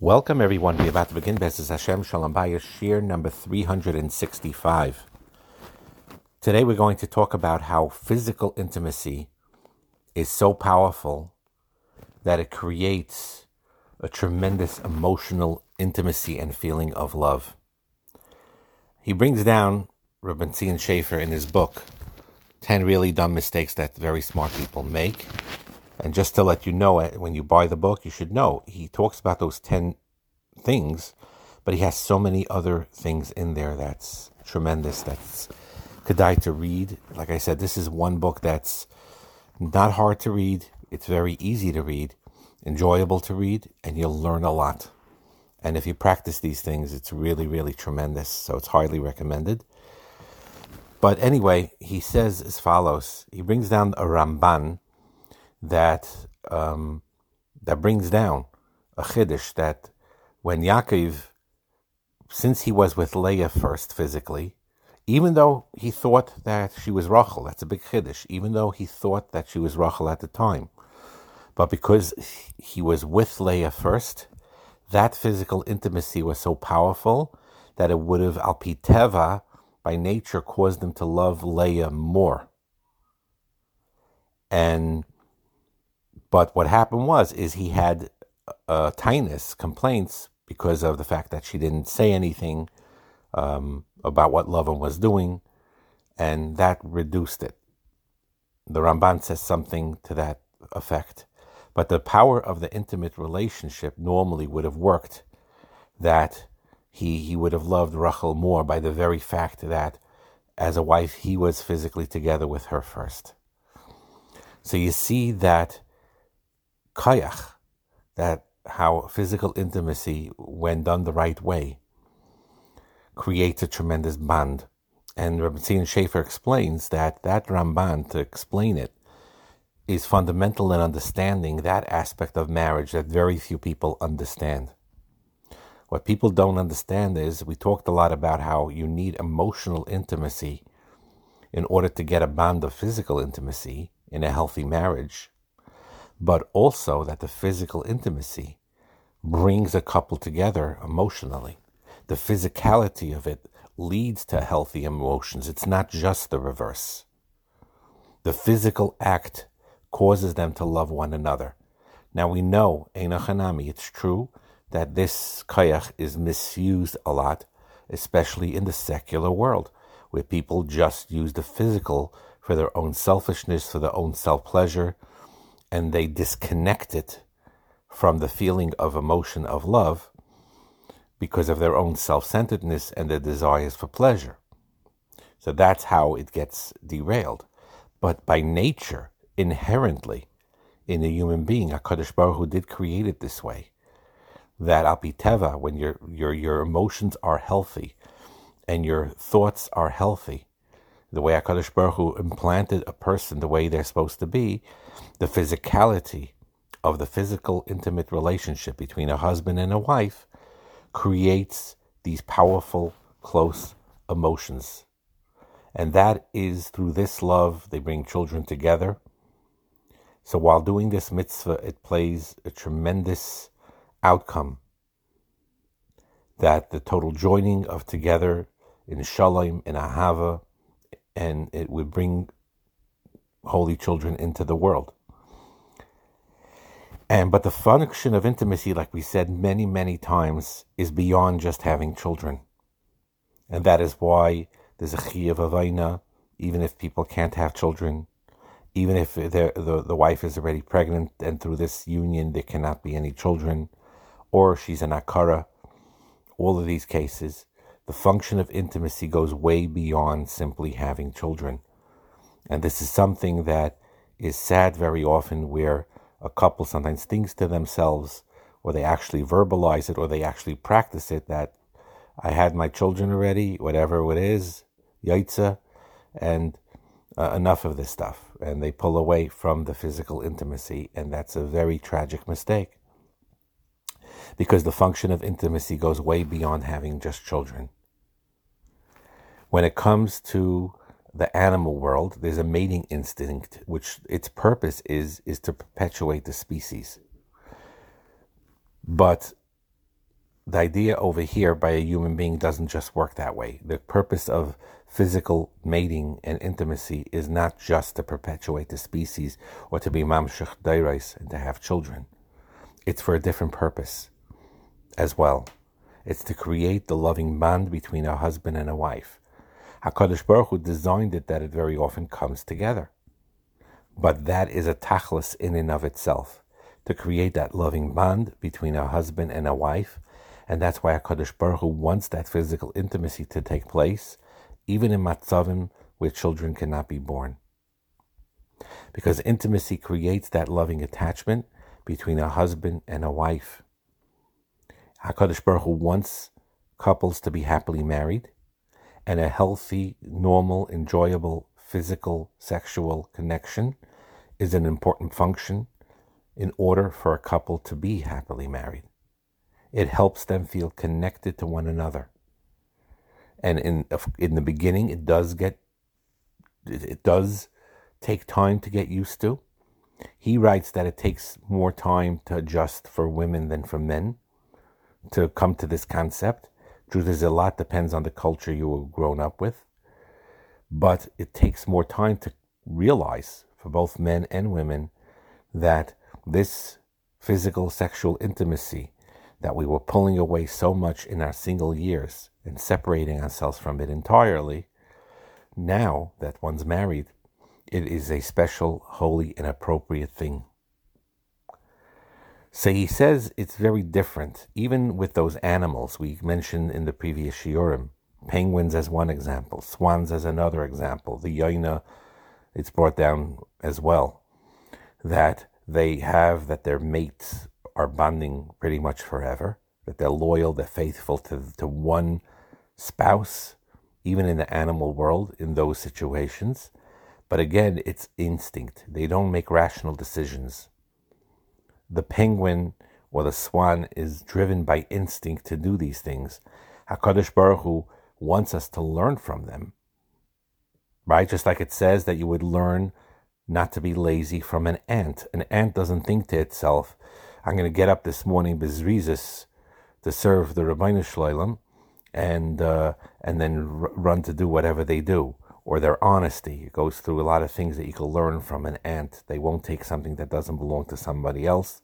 Welcome, everyone. We're about to begin Bezes Hashem Shalom Bayis Shiur number 365. Today, we're going to talk about how physical intimacy is so powerful that it creates a tremendous emotional intimacy and feeling of love. He brings down Rabbi Zion Schaefer in his book 10 really dumb mistakes that very smart people make. And just to let you know, eh, when you buy the book, you should know he talks about those 10 things, but he has so many other things in there that's tremendous, that's kedai to read. Like I said, this is one book that's not hard to read, it's very easy to read, enjoyable to read, and you'll learn a lot. And if you practice these things, it's really, really tremendous. So it's highly recommended. But anyway, he says as follows. He brings down a Ramban that um, that brings down a chiddush that when Yaakov, since he was with Leah first physically, even though he thought that she was Rachel, that's a big chiddush. Even though he thought that she was Rachel at the time, but because he was with Leah first, that physical intimacy was so powerful that it would have alpiteva by nature caused him to love Leah more. And but what happened was is he had uh, tinus complaints because of the fact that she didn't say anything um, about what Lavan was doing, and that reduced it. The Ramban says something to that effect. But the power of the intimate relationship normally would have worked that he, he would have loved Rachel more by the very fact that as a wife he was physically together with her first. So you see that kayach, that how physical intimacy, when done the right way, creates a tremendous bond. And Rabbi Schaefer explains that that Ramban, to explain it, is fundamental in understanding that aspect of marriage that very few people understand. What people don't understand is we talked a lot about how you need emotional intimacy in order to get a bond of physical intimacy in a healthy marriage but also that the physical intimacy brings a couple together emotionally. The physicality of it leads to healthy emotions. It's not just the reverse. The physical act causes them to love one another. Now we know, Einachanami, it's true that this kayach is misused a lot, especially in the secular world, where people just use the physical for their own selfishness, for their own self pleasure, and they disconnect it from the feeling of emotion of love because of their own self centeredness and their desires for pleasure. So that's how it gets derailed. But by nature, inherently, in a human being, HaKadosh Baruch Hu did create it this way. That apiteva, when your, your, your emotions are healthy and your thoughts are healthy, the way HaKadosh Baruch Hu implanted a person the way they're supposed to be, the physicality of the physical intimate relationship between a husband and a wife creates these powerful, close emotions. And that is through this love, they bring children together. So while doing this mitzvah, it plays a tremendous outcome that the total joining of together in shalom, in ahava, and it would bring holy children into the world. And but the function of intimacy, like we said many, many times, is beyond just having children. And that is why there's a chiyuv avaina, even if people can't have children, even if the, the wife is already pregnant and through this union there cannot be any children, or she's an akara, all of these cases, the function of intimacy goes way beyond simply having children. And this is something that is sad very often where a couple sometimes thinks to themselves, or they actually verbalize it, or they actually practice it, that I had my children already, whatever it is, yaitza, and uh, enough of this stuff. And they pull away from the physical intimacy, and that's a very tragic mistake. Because the function of intimacy goes way beyond having just children. When it comes to the animal world, there's a mating instinct, which its purpose is is to perpetuate the species. But the idea over here by a human being doesn't just work that way. The purpose of physical mating and intimacy is not just to perpetuate the species or to be mamshech dairais and to have children. It's for a different purpose as well. It's to create the loving bond between a husband and a wife. HaKadosh Baruch Hu designed it that it very often comes together. But that is a tachlis in and of itself, to create that loving bond between a husband and a wife. And that's why HaKadosh Baruch Hu wants that physical intimacy to take place, even in matzavim where children cannot be born. Because intimacy creates that loving attachment between a husband and a wife. HaKadosh Baruch Hu wants couples to be happily married and a healthy, normal, enjoyable physical sexual connection is an important function in order for a couple to be happily married. It helps them feel connected to one another. And in in the beginning, it does get it does take time to get used to. He writes that it takes more time to adjust for women than for men to come to this concept. Truth is, a lot depends on the culture you were grown up with, but it takes more time to realize for both men and women that this physical sexual intimacy that we were pulling away so much in our single years and separating ourselves from it entirely, now that one's married, it is a special, holy, and appropriate thing. So he says it's very different, even with those animals we mentioned in the previous shiurim. Penguins as one example, swans as another example, the yaina, it's brought down as well, that they have, that their mates are bonding pretty much forever, that they're loyal, they're faithful to, to one spouse, even in the animal world, in those situations. But again, it's instinct. They don't make rational decisions the penguin or the swan is driven by instinct to do these things. HaKadosh Baruch Hu wants us to learn from them. Right? Just like it says that you would learn not to be lazy from an ant. An ant doesn't think to itself, I'm going to get up this morning bezrizis to serve the Rabbeinu Shloim and, uh, and then r- run to do whatever they do or their honesty. It goes through a lot of things that you can learn from an ant. They won't take something that doesn't belong to somebody else.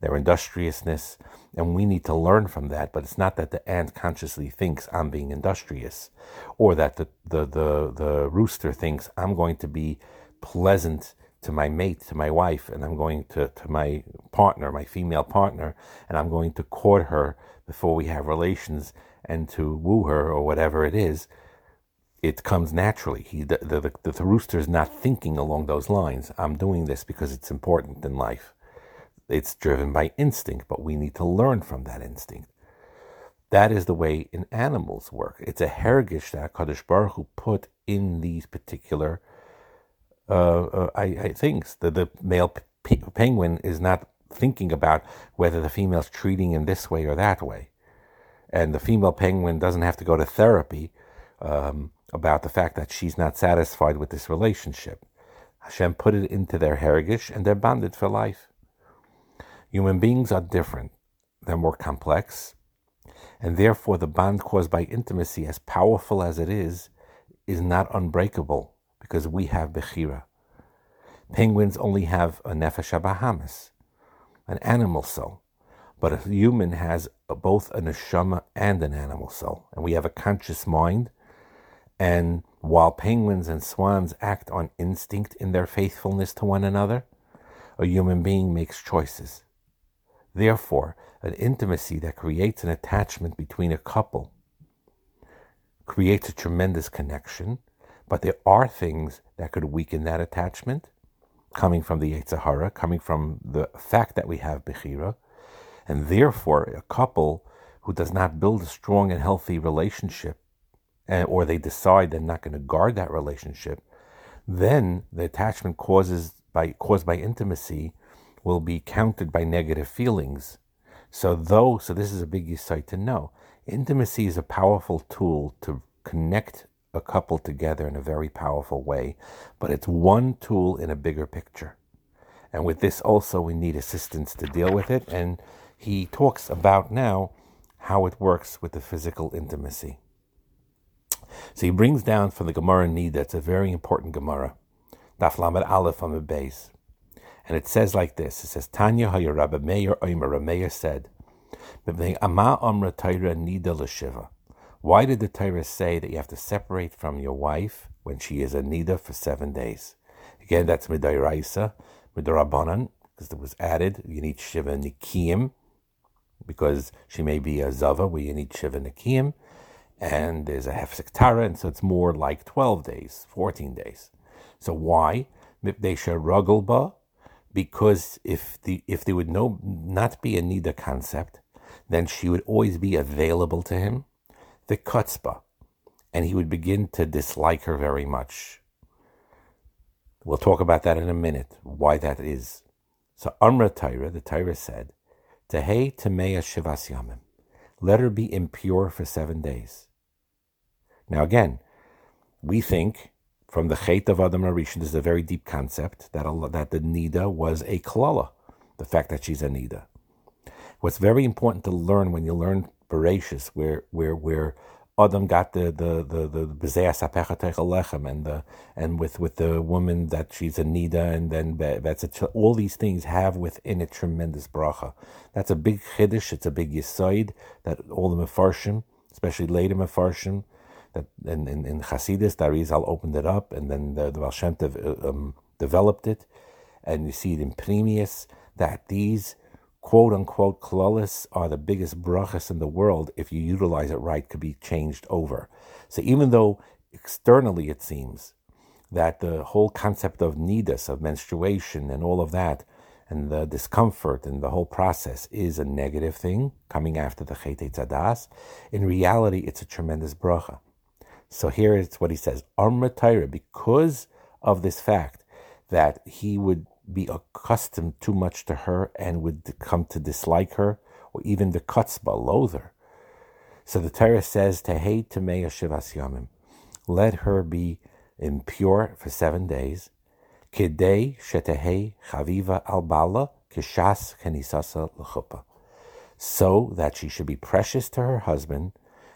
Their industriousness, and we need to learn from that. But it's not that the ant consciously thinks I'm being industrious, or that the the the, the rooster thinks I'm going to be pleasant to my mate, to my wife, and I'm going to, to my partner, my female partner, and I'm going to court her before we have relations and to woo her or whatever it is it comes naturally. He, the, the, the, the rooster is not thinking along those lines. I'm doing this because it's important in life. It's driven by instinct, but we need to learn from that instinct. That is the way in animals work. It's a hergish that Kadosh Baruch Hu put in these particular uh, uh, I, I things. The, the male p- penguin is not thinking about whether the female's treating in this way or that way. And the female penguin doesn't have to go to therapy um, about the fact that she's not satisfied with this relationship. Hashem put it into their heritage and they're bonded for life. Human beings are different, they're more complex, and therefore the bond caused by intimacy, as powerful as it is, is not unbreakable because we have Bechira. Penguins only have a Nefesh Bahamas, an animal soul, but a human has both a neshama and an animal soul, and we have a conscious mind and while penguins and swans act on instinct in their faithfulness to one another, a human being makes choices. Therefore, an intimacy that creates an attachment between a couple creates a tremendous connection, but there are things that could weaken that attachment, coming from the Yetzer Hara, coming from the fact that we have Bechira, and therefore a couple who does not build a strong and healthy relationship and, or they decide they're not going to guard that relationship, then the attachment causes by caused by intimacy will be countered by negative feelings. So though so this is a big insight to know. Intimacy is a powerful tool to connect a couple together in a very powerful way, but it's one tool in a bigger picture. And with this also we need assistance to deal with it. And he talks about now how it works with the physical intimacy. So he brings down from the Gemara Nida, it's a very important Gemara, Daf Lamed Aleph on the base. And it says like this it says, Tanya Hayar Rabbi Meir Omer, Meir said, Ama Amra Taira Nida L'Shiva. Why did the Torah say that you have to separate from your wife when she is a Nida for seven days? Again, that's Midairaisa, Midarabanan, because it was added. You need Shiva Nikim, because she may be a Zava where you need Shiva Nikim. And there's a Hefsek Tara, and so it's more like 12 days, 14 days. So why? Mipdesha Rugelba, because if the if there would no not be a Nida concept, then she would always be available to him the kutzba, and he would begin to dislike her very much. We'll talk about that in a minute, why that is. So Amra the Taira said, Tehei Tamea Shivas Yamim. Let her be impure for seven days. Now again, we think from the Chet of Adam Arishan, this is a very deep concept that, that the Nida was a klala, the fact that she's a Nida. What's very important to learn when you learn Bereshis, where where where Adam got the the the the and the and with with the woman that she's a nida and then that's a, all these things have within it tremendous bracha. That's a big chiddush. It's a big yisoid that all the mefarshim, especially later mefarshim, that in in, in Chasidus, Darizal opened it up, and then the, the uh, um, developed it, and you see it in Pnimius that these quote unquote klalis are the biggest brachas in the world if you utilize it right could be changed over. So even though externally it seems that the whole concept of nidus, of menstruation and all of that, and the discomfort and the whole process is a negative thing coming after the chete tzadas, in reality it's a tremendous bracha. So here is what he says, Amra because of this fact that he would be accustomed too much to her and would come to dislike her, or even the kutzba, loathe her. So the Torah says, Tehei Tamei Shivas Yamim. Let her be impure for seven days. Kidei Shetehei Chaviva Al Bala Kishas Kenisasa L'chuppah. So that she should be precious to her husband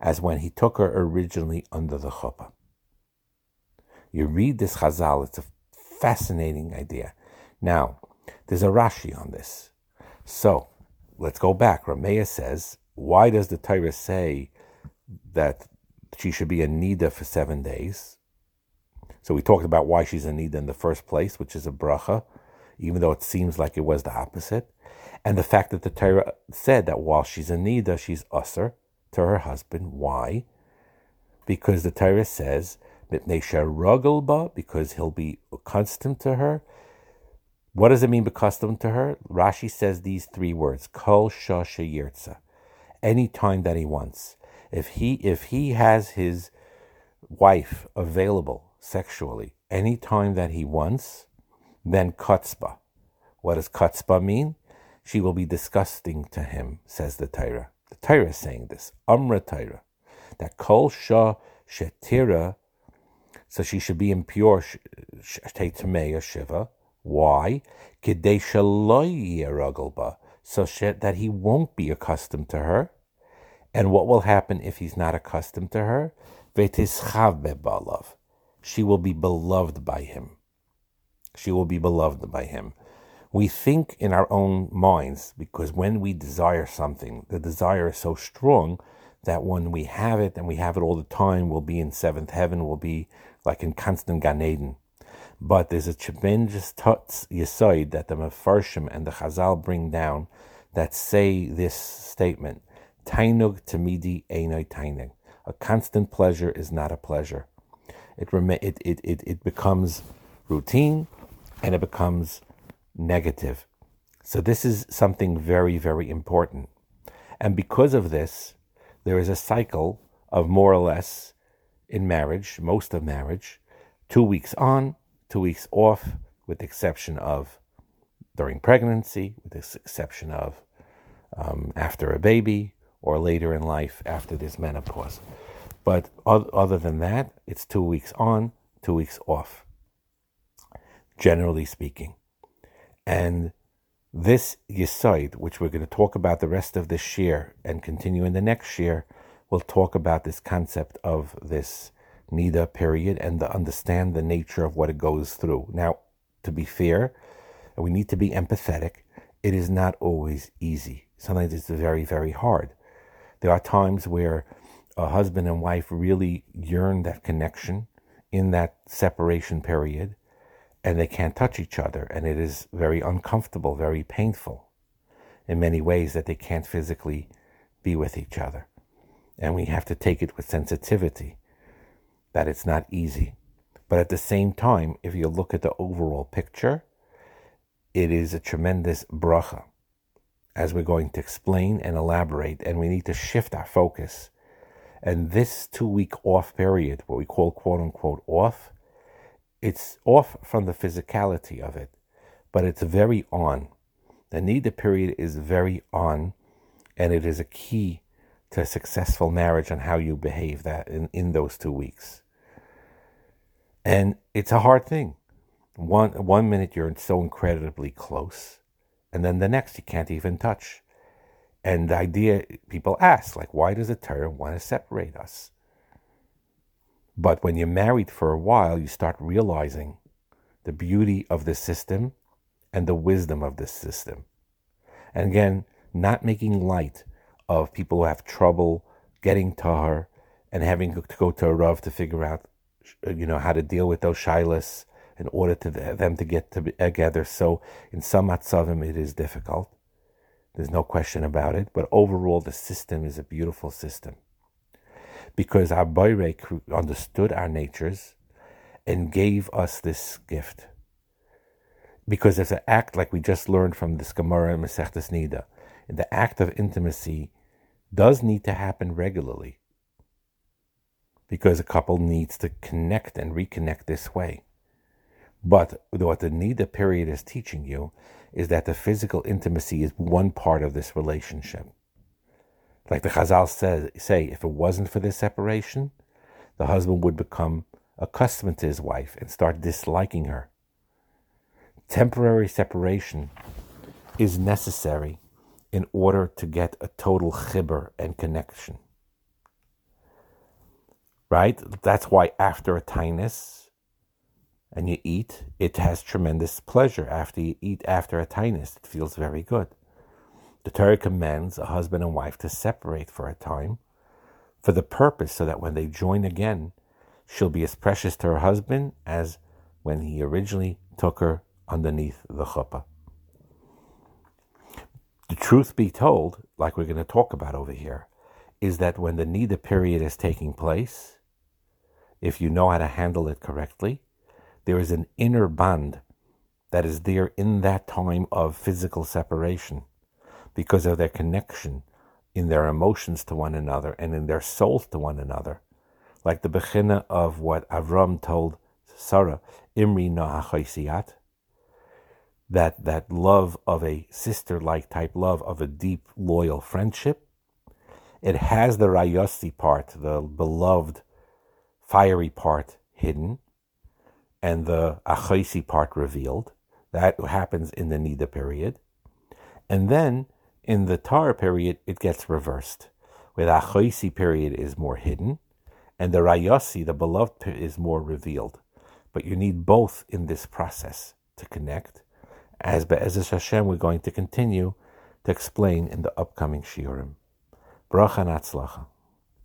as when he took her originally under the chuppah. You read this chazal, it's a fascinating idea. Now, there's a Rashi on this. So let's go back. Rameya says, why does the Torah say that she should be a Nida for seven days? So we talked about why she's a Nida in the first place, which is a bracha, even though it seems like it was the opposite. And the fact that the Torah said that while she's a Nida, she's usher to her husband. Why? Because the Torah says, because he'll be accustomed to her, what does it mean accustomed to her? Rashi says these three words: Kol shosha yirtza. Any time that he wants. If he if he has his wife available sexually any time that he wants, then kutzba. What does kutzba mean? She will be disgusting to him, says the Torah. The Torah is saying this. Amra Torah. That kol shah shetira, so she should be impure, teitmeya shiva, why? So that he won't be accustomed to her. And what will happen if he's not accustomed to her? She will be beloved by him. She will be beloved by him. We think in our own minds because when we desire something, the desire is so strong that when we have it and we have it all the time, we'll be in seventh heaven, we'll be like in constant Gan Eden. But there's a tremendous tutz yisoid that the Mefarshim and the Chazal bring down that say this statement: Tainug tamidi einoi tainug. A constant pleasure is not a pleasure. It, it, it, it, it becomes routine and it becomes negative. So this is something very, very important. And because of this, there is a cycle of more or less in marriage, most of marriage, two weeks on, two weeks off, with the exception of during pregnancy, with the exception of um, after a baby or later in life after this menopause. But other than that, it's two weeks on, two weeks off, generally speaking. And This Yisoid, which we're going to talk about the rest of this year and continue in the next year, will talk about this concept of this Nida period and to understand the nature of what it goes through. Now, to be fair, we need to be empathetic. It is not always easy. Sometimes it's very, very hard. There are times where a husband and wife really yearn that connection in that separation period and they can't touch each other and it is very uncomfortable, very painful in many ways that they can't physically be with each other. And we have to take it with sensitivity that it's not easy. But at the same time, if you look at the overall picture, it is a tremendous bracha, as we're going to explain and elaborate, and we need to shift our focus. And this two week off period, what we call quote unquote off, it's off from the physicality of it, but it's very on. The Nida period is very on, and it is a key to a successful marriage and how you behave that in, in those two weeks. And it's a hard thing. One one minute you're so incredibly close, and then the next you can't even touch. And the idea people ask, like, why does the Torah want to separate us? But when you're married for a while, you start realizing the beauty of the system and the wisdom of this system. And again, not making light of people who have trouble getting tahar and having to go to a rav to figure out, you know, how to deal with those shilas in order to them to get together. Uh, so in some matzavim it is difficult. There's no question about it. But overall, the system is a beautiful system because our Bayrek understood our natures and gave us this gift. Because it's an act like we just learned from this Gemara and Masechtas Nida, the act of intimacy does need to happen regularly because a couple needs to connect and reconnect this way. But what the Nida period is teaching you is that the physical intimacy is one part of this relationship. Like the Chazal says, say, if it wasn't for this separation, the husband would become accustomed to his wife and start disliking her. Temporary separation is necessary in order to get a total chibur and connection. Right? That's why after a tinus and you eat, it has tremendous pleasure. After you eat after a tinus, it feels very good. The Torah commands a husband and wife to separate for a time for the purpose so that when they join again, she'll be as precious to her husband as when he originally took her underneath the chuppah. The truth be told, like we're going to talk about over here, is that when the Nida period is taking place, if you know how to handle it correctly, there is an inner bond that is there in that time of physical separation because of their connection in their emotions to one another and in their souls to one another. Like the Bechina of what Avram told Sarah, Imri no Noachaysiat, that that love of a sister-like type love of a deep loyal friendship. It has the rayosi part the beloved fiery part hidden and the achaisi part revealed. That happens in the nida period. And then in the tar period it gets reversed where the achaisi period is more hidden and the rayosi the beloved is more revealed. But you need both in this process to connect as Be'ezus Hashem we're going to continue to explain in the upcoming Shiurim. Bracha Natzlacha.